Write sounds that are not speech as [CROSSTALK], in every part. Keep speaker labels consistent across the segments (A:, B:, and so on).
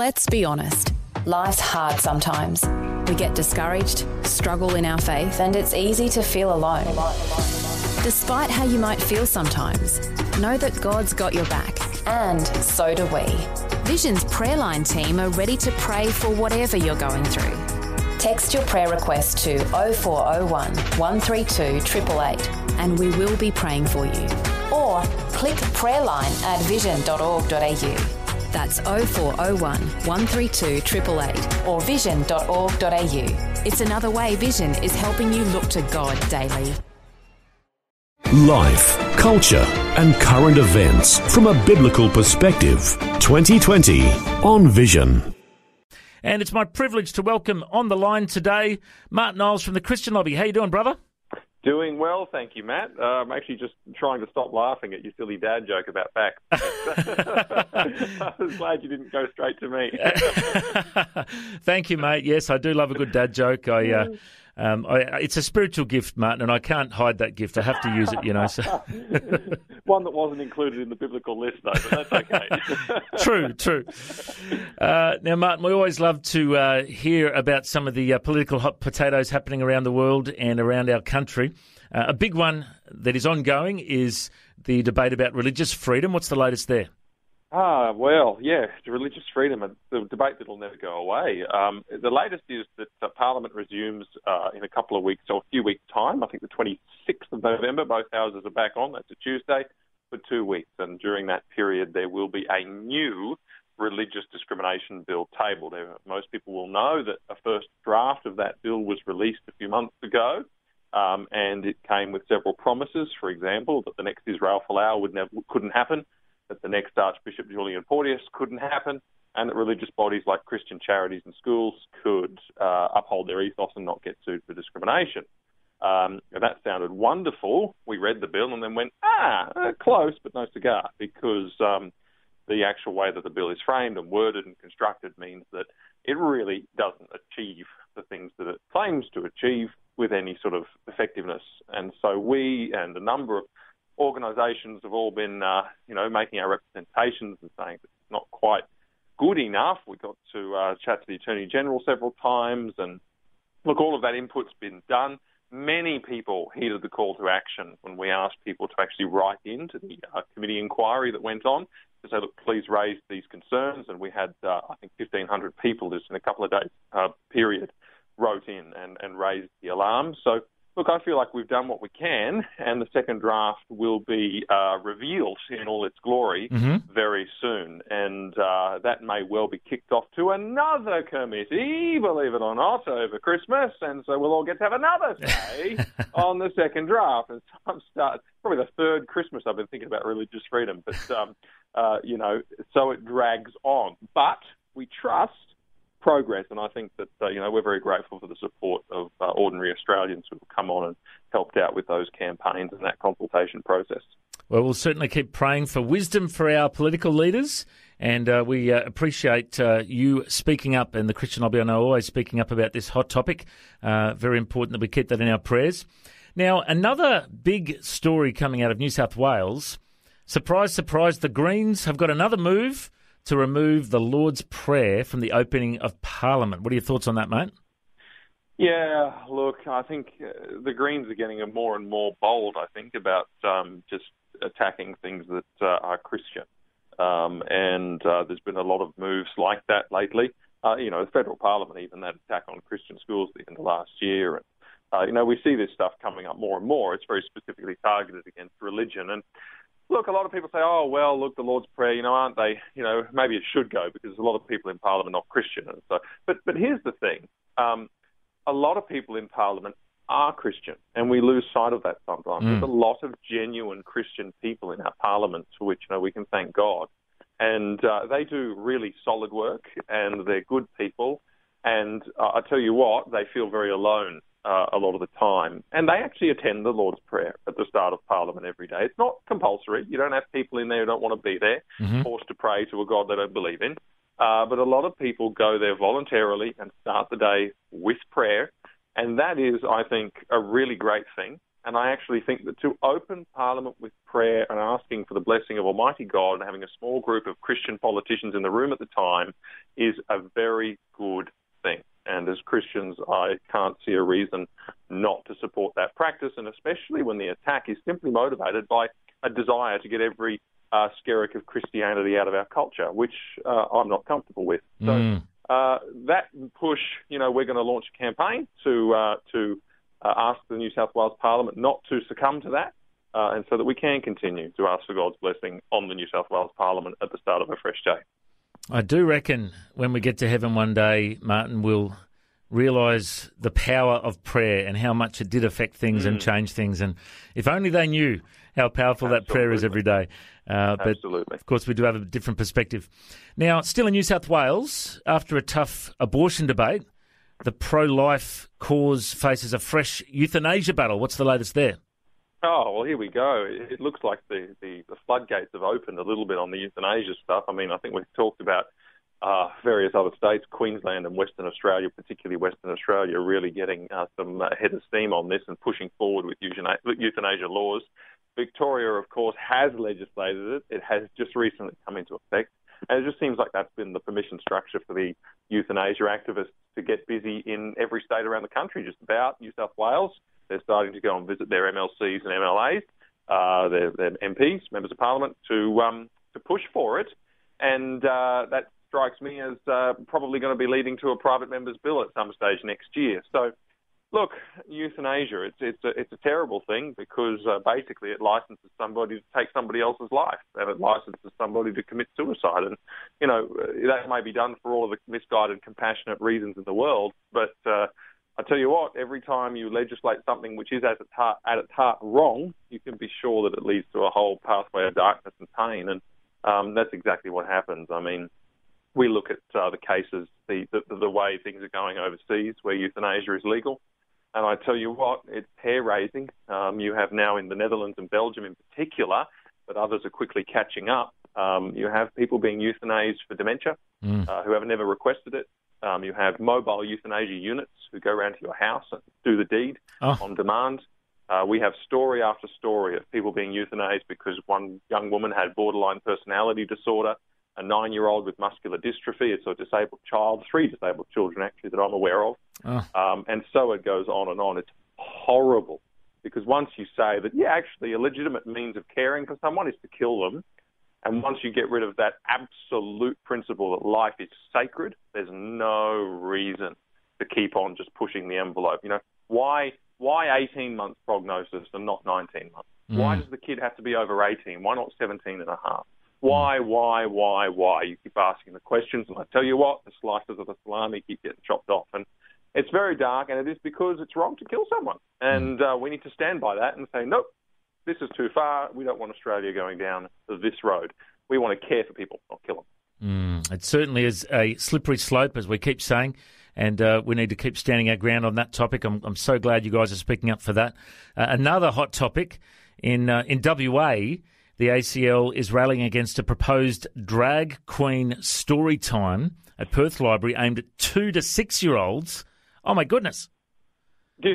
A: Let's be honest. Life's hard sometimes. We get discouraged, struggle in our faith, and it's easy to feel alone. Despite how you might feel sometimes, know that God's got your back. And so do we. Vision's prayer line team are ready to pray for whatever you're going through. Text your prayer request to 0401 132 888 and we will be praying for you. Or click prayerline at vision.org.au. That's 0401 132 888 or vision.org.au. It's another way Vision is helping you look to God daily.
B: Life, culture, and current events from a biblical perspective. 2020 on Vision.
C: And it's my privilege to welcome on the line today Martin Iles from the Christian Lobby. How you doing, brother?
D: Doing well, thank you, Matt. Uh, I'm actually just trying to stop laughing at your silly dad joke about back. [LAUGHS] I was glad you didn't go straight to me. [LAUGHS]
C: thank you, mate. Yes, I do love a good dad joke. I. Uh, um, I, it's a spiritual gift, Martin, and I can't hide that gift. I have to use it, you know. So. [LAUGHS]
D: One that wasn't included in the biblical list, though, but that's okay. [LAUGHS]
C: true, true. Uh, now, Martin, we always love to uh, hear about some of the uh, political hot potatoes happening around the world and around our country. Uh, a big one that is ongoing is the debate about religious freedom. What's the latest there?
D: Ah, well, yeah, religious freedom, the debate that'll never go away. Um, the latest is that uh, Parliament resumes uh, in a couple of weeks or a few weeks' time. I think the 26th of November, both houses are back on. That's a Tuesday for two weeks. And during that period, there will be a new religious discrimination bill tabled. Most people will know that a first draft of that bill was released a few months ago. Um, and it came with several promises, for example, that the next Israel Folau would never, couldn't happen, that the next Archbishop Julian Porteous couldn't happen, and that religious bodies like Christian charities and schools could uh, uphold their ethos and not get sued for discrimination. Um, that sounded wonderful. We read the bill and then went, ah, uh, close, but no cigar, because um, the actual way that the bill is framed and worded and constructed means that it really doesn't achieve the things that it claims to achieve with any sort of effectiveness. And so we and a number of organisations have all been, uh, you know, making our representations and saying that it's not quite good enough. We got to uh, chat to the Attorney General several times, and look, all of that input's been done. Many people heeded the call to action when we asked people to actually write into the uh, committee inquiry that went on to say, look, please raise these concerns. And we had, uh, I think, 1,500 people just in a couple of days uh, period wrote in and, and raised the alarm. So Look, I feel like we've done what we can, and the second draft will be uh, revealed in all its glory mm-hmm. very soon. And uh, that may well be kicked off to another committee, believe it or not, over Christmas. And so we'll all get to have another say [LAUGHS] on the second draft. And I'm start, probably the third Christmas I've been thinking about religious freedom. But, um, uh, you know, so it drags on. But we trust progress. And I think that uh, you know we're very grateful for the support of uh, ordinary Australians who have come on and helped out with those campaigns and that consultation process.
C: Well, we'll certainly keep praying for wisdom for our political leaders. And uh, we uh, appreciate uh, you speaking up and the Christian lobby, I know, always speaking up about this hot topic. Uh, very important that we keep that in our prayers. Now, another big story coming out of New South Wales. Surprise, surprise, the Greens have got another move to remove the Lord's Prayer from the opening of Parliament. What are your thoughts on that, mate?
D: Yeah, look, I think uh, the Greens are getting more and more bold, I think, about um, just attacking things that uh, are Christian. Um, and uh, there's been a lot of moves like that lately. Uh, you know, the federal parliament, even that attack on Christian schools at the end of last year. And, uh, you know, we see this stuff coming up more and more. It's very specifically targeted against religion. And Look, a lot of people say, oh, well, look, the Lord's Prayer, you know, aren't they, you know, maybe it should go because a lot of people in Parliament are not Christian. And so, but, but here's the thing. Um, a lot of people in Parliament are Christian, and we lose sight of that sometimes. Mm. There's a lot of genuine Christian people in our Parliament for which, you know, we can thank God. And uh, they do really solid work, and they're good people. And uh, I tell you what, they feel very alone uh, a lot of the time. And they actually attend the Lord's Prayer at the start of Parliament every day. It's not compulsory. You don't have people in there who don't want to be there, mm-hmm. forced to pray to a God they don't believe in. Uh, but a lot of people go there voluntarily and start the day with prayer. And that is, I think, a really great thing. And I actually think that to open Parliament with prayer and asking for the blessing of Almighty God and having a small group of Christian politicians in the room at the time is a very good thing. And as Christians, I can't see a reason not to support that practice, and especially when the attack is simply motivated by a desire to get every uh, skerrick of Christianity out of our culture, which uh, I'm not comfortable with. So mm. uh, that push, you know, we're going to launch a campaign to uh, to uh, ask the New South Wales Parliament not to succumb to that, uh, and so that we can continue to ask for God's blessing on the New South Wales Parliament at the start of a fresh day.
C: I do reckon when we get to heaven one day, Martin will realise the power of prayer and how much it did affect things mm. and change things. And if only they knew how powerful Absolutely. that prayer is every day.
D: Uh, but Absolutely.
C: of course, we do have a different perspective. Now, still in New South Wales, after a tough abortion debate, the pro life cause faces a fresh euthanasia battle. What's the latest there?
D: Oh, well, here we go. It looks like the, the, the floodgates have opened a little bit on the euthanasia stuff. I mean, I think we've talked about uh, various other states, Queensland and Western Australia, particularly Western Australia, really getting uh, some uh, head of steam on this and pushing forward with euthanasia laws. Victoria, of course, has legislated it. It has just recently come into effect. And it just seems like that's been the permission structure for the euthanasia activists to get busy in every state around the country, just about. New South Wales, they're starting to go and visit their MLCs and MLAs, uh, their, their, MPs, members of parliament, to um, to push for it. And uh, that strikes me as uh, probably going to be leading to a private member's bill at some stage next year. So, look, euthanasia, it's, it's, a, it's a terrible thing because uh, basically it licenses somebody to take somebody else's life and it licenses somebody to commit suicide. And, you know, that may be done for all of the misguided, compassionate reasons in the world, but uh, I tell you what, every time you legislate something which is at its heart, at its heart wrong, you can be sure that it leads to a whole pathway of darkness and pain. And um, that's exactly what happens. I mean, we look at uh, the cases, the, the, the way things are going overseas where euthanasia is legal. And I tell you what, it's hair raising. Um, you have now in the Netherlands and Belgium in particular, but others are quickly catching up. Um, you have people being euthanized for dementia mm. uh, who have never requested it. Um, you have mobile euthanasia units who go around to your house and do the deed oh. on demand. Uh, we have story after story of people being euthanized because one young woman had borderline personality disorder a nine year old with muscular dystrophy, it's a disabled child, three disabled children actually that I'm aware of. Oh. Um, and so it goes on and on. It's horrible because once you say that, yeah, actually, a legitimate means of caring for someone is to kill them. And once you get rid of that absolute principle that life is sacred, there's no reason to keep on just pushing the envelope. You know, why why 18 months prognosis and not 19 months? Mm. Why does the kid have to be over 18? Why not 17 and a half? Why, why, why, why? You keep asking the questions, and I tell you what, the slices of the salami keep getting chopped off. And it's very dark, and it is because it's wrong to kill someone. And uh, we need to stand by that and say, nope, this is too far. We don't want Australia going down this road. We want to care for people, not kill them.
C: Mm, it certainly is a slippery slope, as we keep saying, and uh, we need to keep standing our ground on that topic. I'm, I'm so glad you guys are speaking up for that. Uh, another hot topic in uh, in WA the ACL is rallying against a proposed drag queen story time at Perth Library aimed at two to six year olds. Oh my goodness.
D: Yeah,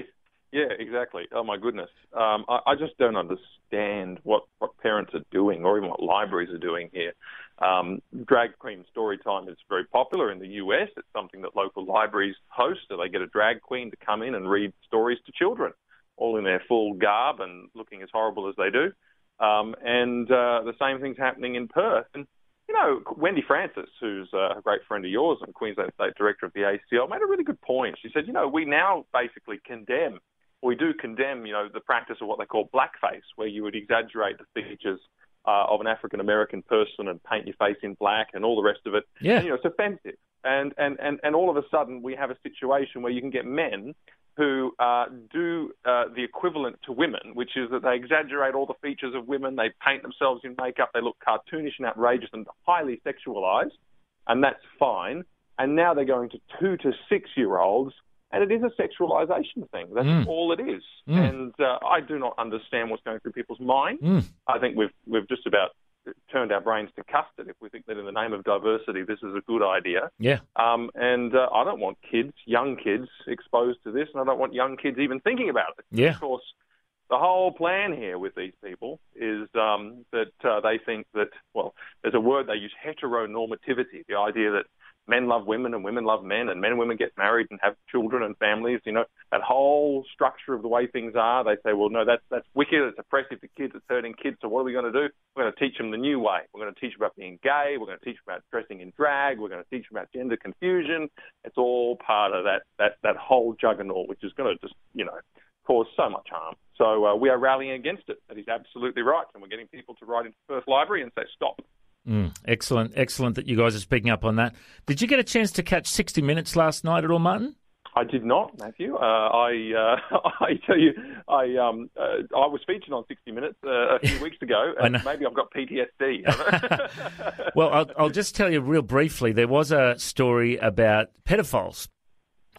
D: yeah exactly. Oh my goodness. Um, I, I, just don't understand what, what parents are doing or even what libraries are doing here. Um, drag queen story time is very popular in the US. It's something that local libraries host. So they get a drag queen to come in and read stories to children, all in their full garb and looking as horrible as they do. Um, and uh, the same thing's happening in Perth. And, you know, Wendy Francis, who's a great friend of yours and Queensland State Director of the ACL, made a really good point. She said, you know, we now basically condemn, we do condemn, you know, the practice of what they call blackface, where you would exaggerate the features uh, of an African American person and paint your face in black and all the rest of it.
C: Yeah.
D: And, you know, it's offensive. And, and, and, and all of a sudden we have a situation where you can get men who uh, do uh, the equivalent to women, which is that they exaggerate all the features of women, they paint themselves in makeup, they look cartoonish and outrageous and highly sexualized, and that's fine. And now they're going to two to six year olds, and it is a sexualization thing. That's mm. all it is. Mm. And uh, I do not understand what's going through people's minds. Mm. I think we've we've just about turned our brains to custard if we think that in the name of diversity this is a good idea.
C: Yeah.
D: Um, and uh, I don't want kids, young kids, exposed to this, and I don't want young kids even thinking about it.
C: Yeah.
D: Of course, the whole plan here with these people is um, that uh, they think that, well, there's a word they use, heteronormativity, the idea that men love women and women love men and men and women get married and have children and families. You know, that whole structure of the way things are, they say, well, no, that's, that's wicked, it's oppressive to kids, it's hurting kids, so what are we going to do? We're going to teach them the new way. We're going to teach them about being gay, we're going to teach them about dressing in drag, we're going to teach them about gender confusion. It's all part of that, that, that whole juggernaut, which is going to just, you know, cause so much harm. So uh, we are rallying against it. That is absolutely right. And we're getting people to write into Perth Library and say, stop.
C: Mm, excellent, excellent that you guys are speaking up on that. Did you get a chance to catch 60 Minutes last night at all, Martin?
D: I did not, Matthew. Uh, I uh, [LAUGHS] I tell you, I um uh, I was featured on 60 Minutes uh, a few weeks ago, [LAUGHS] and maybe I've got PTSD. [LAUGHS]
C: well, I'll, I'll, just tell you real briefly. There was a story about pedophiles,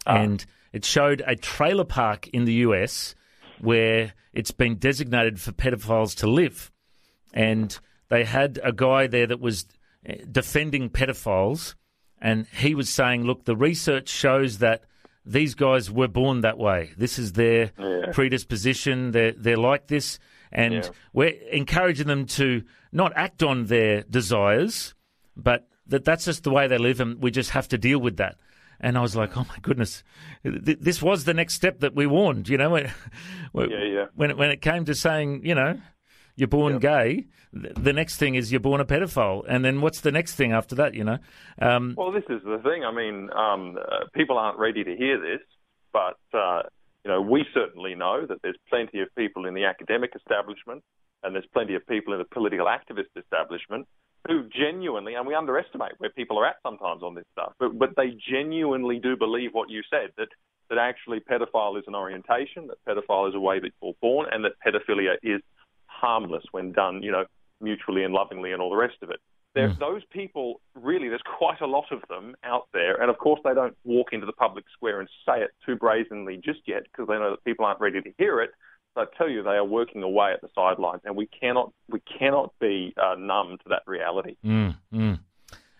C: ah. and it showed a trailer park in the US where it's been designated for pedophiles to live. And they had a guy there that was eh, defending pedophiles, and he was saying, look, the research shows that these guys were born that way. This is their yeah. predisposition. They're, they're like this. And yeah. we're encouraging them to not act on their desires, but that that's just the way they live, and we just have to deal with that. And I was like, oh my goodness, this was the next step that we warned, you know, [LAUGHS] when,
D: yeah, yeah.
C: when, it, when it came to saying, you know, you're born yep. gay, the next thing is you're born a pedophile. And then what's the next thing after that, you know?
D: Um, well, this is the thing. I mean, um, uh, people aren't ready to hear this, but, uh, you know, we certainly know that there's plenty of people in the academic establishment and there's plenty of people in the political activist establishment who genuinely, and we underestimate where people are at sometimes on this stuff, but, but they genuinely do believe what you said that, that actually pedophile is an orientation, that pedophile is a way that you're born, and that pedophilia is harmless when done, you know, mutually and lovingly and all the rest of it. There, mm. Those people, really, there's quite a lot of them out there. And of course, they don't walk into the public square and say it too brazenly just yet because they know that people aren't ready to hear it. But I tell you, they are working away at the sidelines, and we cannot we cannot be uh, numb to that reality.
C: Mm, mm.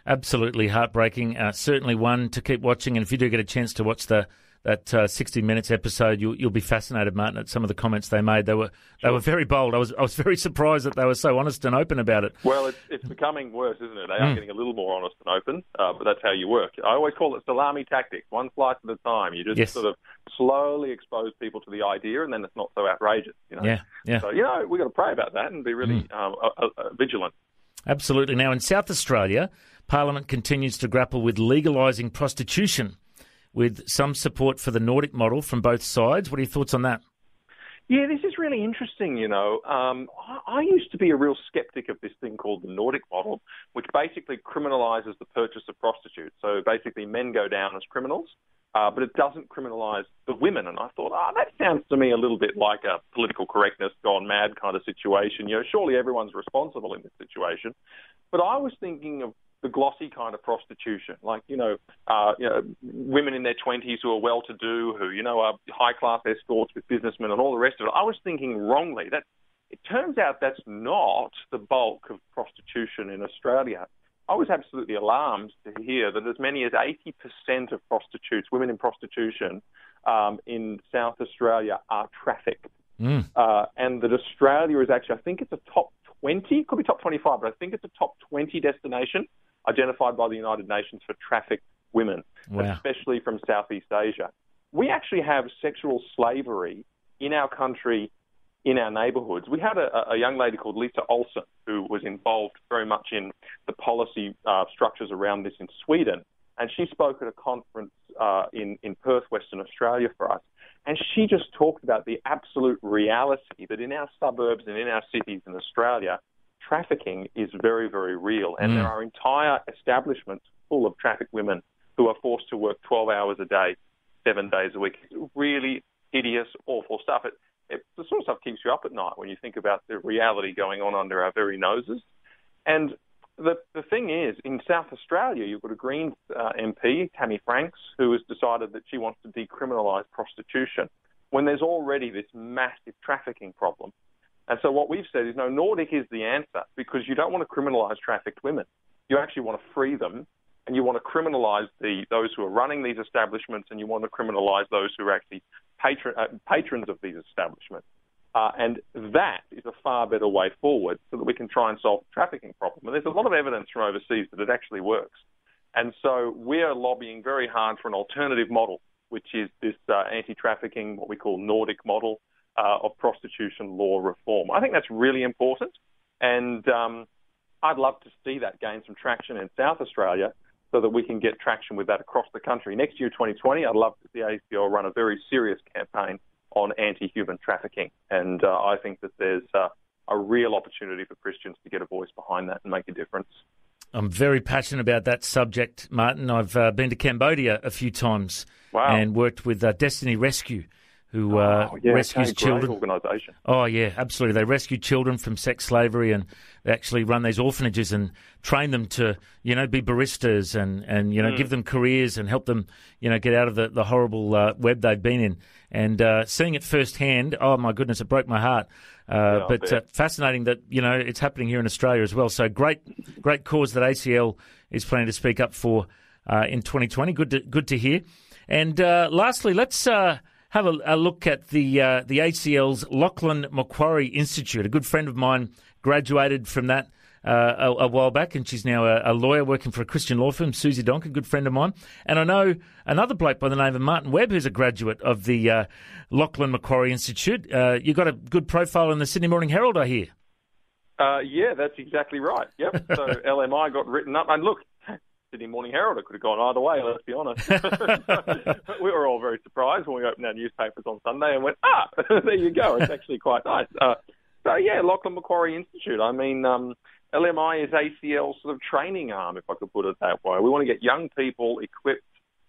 C: Absolutely heartbreaking. Uh, certainly one to keep watching, and if you do get a chance to watch the that uh, 60 minutes episode, you'll, you'll be fascinated, Martin, at some of the comments they made. They were they were very bold. I was I was very [LAUGHS] surprised that they were so honest and open about it.
D: Well, it's, it's becoming worse, isn't it? They are mm. getting a little more honest and open, uh, but that's how you work. I always call it salami tactics, one slice at a time. You just yes. sort of slowly expose people to the idea, and then it's not so outrageous. You know?
C: Yeah, yeah.
D: So you know, we've got to pray about that and be really mm. um, uh, uh, uh, vigilant.
C: Absolutely. Now, in South Australia, Parliament continues to grapple with legalising prostitution with some support for the Nordic model from both sides. What are your thoughts on that?
D: Yeah, this is really interesting. You know, um, I, used to be a real skeptic of this thing called the Nordic model, which basically criminalises the purchase of prostitutes. So basically, men go down as criminals, uh, but it doesn't criminalise the women. And I thought, ah, oh, that sounds to me a little bit like a political correctness gone mad kind of situation. You know, surely everyone's responsible in this situation. But I was thinking of the glossy kind of prostitution, like you know, uh, you know, women in their twenties who are well-to-do, who you know are high-class escorts with businessmen and all the rest of it. I was thinking wrongly. That it turns out that's not the bulk of prostitution in Australia. I was absolutely alarmed to hear that as many as 80% of prostitutes, women in prostitution um, in South Australia, are trafficked. Mm. Uh, and that Australia is actually, I think it's a top 20, could be top 25, but I think it's a top 20 destination identified by the United Nations for trafficked women, wow. especially from Southeast Asia. We actually have sexual slavery in our country, in our neighbourhoods. We had a, a, young lady called Lisa Olsen who was involved very much in the policy uh, structures around this in Sweden. And she spoke at a conference uh, in, in Perth, Western Australia for us. And she just talked about the absolute reality that in our suburbs and in our cities in Australia, trafficking is very, very real. And mm. there are entire establishments full of trafficked women who are forced to work 12 hours a day, seven days a week. It's really hideous, awful stuff. It, it, the sort of stuff keeps you up at night when you think about the reality going on under our very noses. And the, the thing is, in South Australia, you've got a Greens uh, MP, Tammy Franks, who has decided that she wants to decriminalise prostitution when there's already this massive trafficking problem. And so what we've said is no, Nordic is the answer because you don't want to criminalise trafficked women. You actually want to free them and you want to criminalise the, those who are running these establishments and you want to criminalise those who are actually patron, uh, patrons of these establishments. Uh, and that is a far better way forward so that we can try and solve the trafficking problem. And there's a lot of evidence from overseas that it actually works. And so we're lobbying very hard for an alternative model, which is this uh, anti trafficking, what we call Nordic model uh, of prostitution law reform. I think that's really important. And um, I'd love to see that gain some traction in South Australia so that we can get traction with that across the country. Next year, 2020, I'd love to see ACL run a very serious campaign on anti-human trafficking, and uh, I think that there's uh, a real opportunity for Christians to get a voice behind that and make a difference.
C: I'm very passionate about that subject, Martin. I've uh, been to Cambodia a few times
D: wow.
C: and worked with uh, Destiny Rescue who uh,
D: oh, yeah,
C: rescues children.
D: Organisation.
C: Oh yeah, absolutely. They rescue children from sex slavery and they actually run these orphanages and train them to, you know, be baristas and, and you know
D: mm.
C: give them careers and help them, you know, get out of the the horrible uh, web they've been in. And uh, seeing it firsthand, oh my goodness, it broke my heart. Uh,
D: Yeah,
C: but uh, fascinating that you know it's happening here in Australia as well. So great, great cause that ACL is planning to speak up for uh, in 2020. Good to good to hear. And uh, lastly, let's uh, have a, a look at the uh, the ACL's Lachlan Macquarie Institute. A good friend of mine graduated from that. Uh, a, a while back, and she's now a, a lawyer working for a Christian law firm, Susie Donk, a good friend of mine. And I know another bloke by the name of Martin Webb, who's a graduate of the uh, Lachlan Macquarie Institute. Uh, you got a good profile in the Sydney Morning Herald, I hear.
D: Uh, yeah, that's exactly right. Yep. So [LAUGHS] LMI got written up, and look, Sydney Morning Herald, it could have gone either way. Let's be honest. [LAUGHS] [LAUGHS] we were all very surprised when we opened our newspapers on Sunday and went, ah, [LAUGHS] there you go. It's actually quite nice. Uh, so yeah, Lachlan Macquarie Institute. I mean, um, LMI is ACL's sort of training arm, if I could put it that way. We want to get young people equipped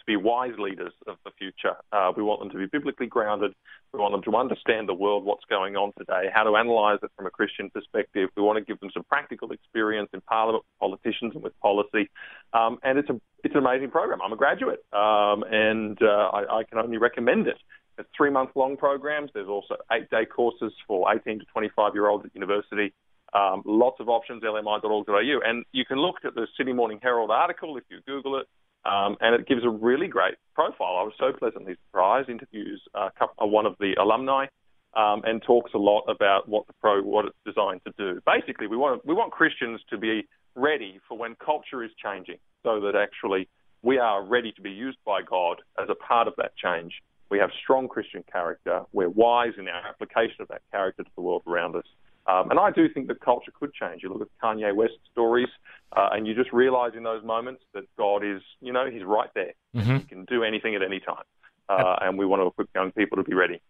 D: be wise leaders of the future. Uh, we want them to be biblically grounded. We want them to understand the world, what's going on today, how to analyse it from a Christian perspective. We want to give them some practical experience in Parliament, with politicians, and with policy. Um, and it's a it's an amazing program. I'm a graduate, um, and uh, I, I can only recommend it. It's three month long programs. There's also eight day courses for 18 to 25 year olds at university. Um, lots of options, lmi.org.au. And you can look at the Sydney Morning Herald article if you Google it, um, and it gives a really great profile. I was so pleasantly surprised. Interviews uh, uh, one of the alumni um, and talks a lot about what the pro what it's designed to do. Basically, we want we want Christians to be ready for when culture is changing, so that actually we are ready to be used by God as a part of that change. We have strong Christian character. We're wise in our application of that character to the world around us. Um, and I do think that culture could change. You look at Kanye West stories, uh, and you just realize in those moments that God is, you know, He's right there.
C: Mm-hmm.
D: He can do anything at any time. Uh, and we want to equip young people to be ready.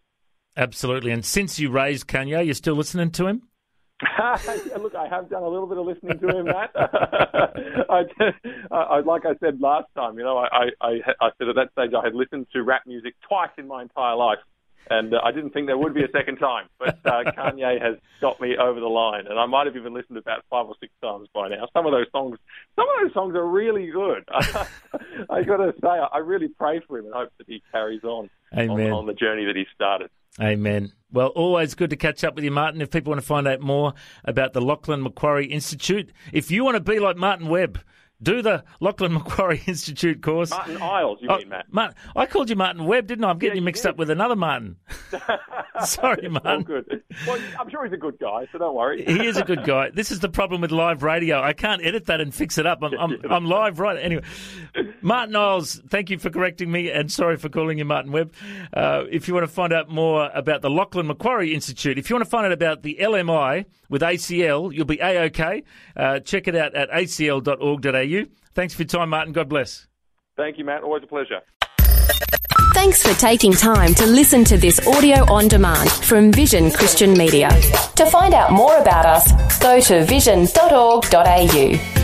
C: Absolutely. And since you raised Kanye, you're still listening to him? [LAUGHS]
D: yeah, look, I have done a little bit of listening to him, Matt. [LAUGHS] I, I, like I said last time, you know, I, I, I said at that stage I had listened to rap music twice in my entire life, and uh, I didn't think there would be a second time. But uh, [LAUGHS] Kanye has got me over the line, and I might have even listened about five or six times by now. Some of those songs, some of those songs are really good. [LAUGHS] I got to say, I really pray for him and hope that he carries on on, on the journey that he started.
C: Amen. Well, always good to catch up with you, Martin. If people want to find out more about the Lachlan Macquarie Institute, if you want to be like Martin Webb, do the Lachlan Macquarie [LAUGHS] Institute course.
D: Martin Iles, you
C: Oh,
D: mean, Matt?
C: Martin, I called you Martin Webb, didn't I? I'm getting
D: Yeah,
C: you mixed
D: did.
C: up with another Martin. [LAUGHS] Sorry, Martin.
D: All good. Well, I'm sure he's a good guy, so don't worry.
C: He is a good guy. [LAUGHS] This is the problem with live radio. I can't edit that and fix it up. I'm, I'm, I'm live right anyway. Martin Iles, thank you for correcting me, and sorry for calling you Martin Webb. Uh, if you want to find out more about the Lachlan Macquarie Institute, if you want to find out about the LMI with ACL, you'll be a okay. Uh, check it out at acl.org.au. Thanks for your time, Martin. God bless.
D: Thank you, Matt. Always a pleasure.
A: Thanks for taking time to listen to this audio on demand from Vision Christian Media. To find out more about us, go to vision.org.au.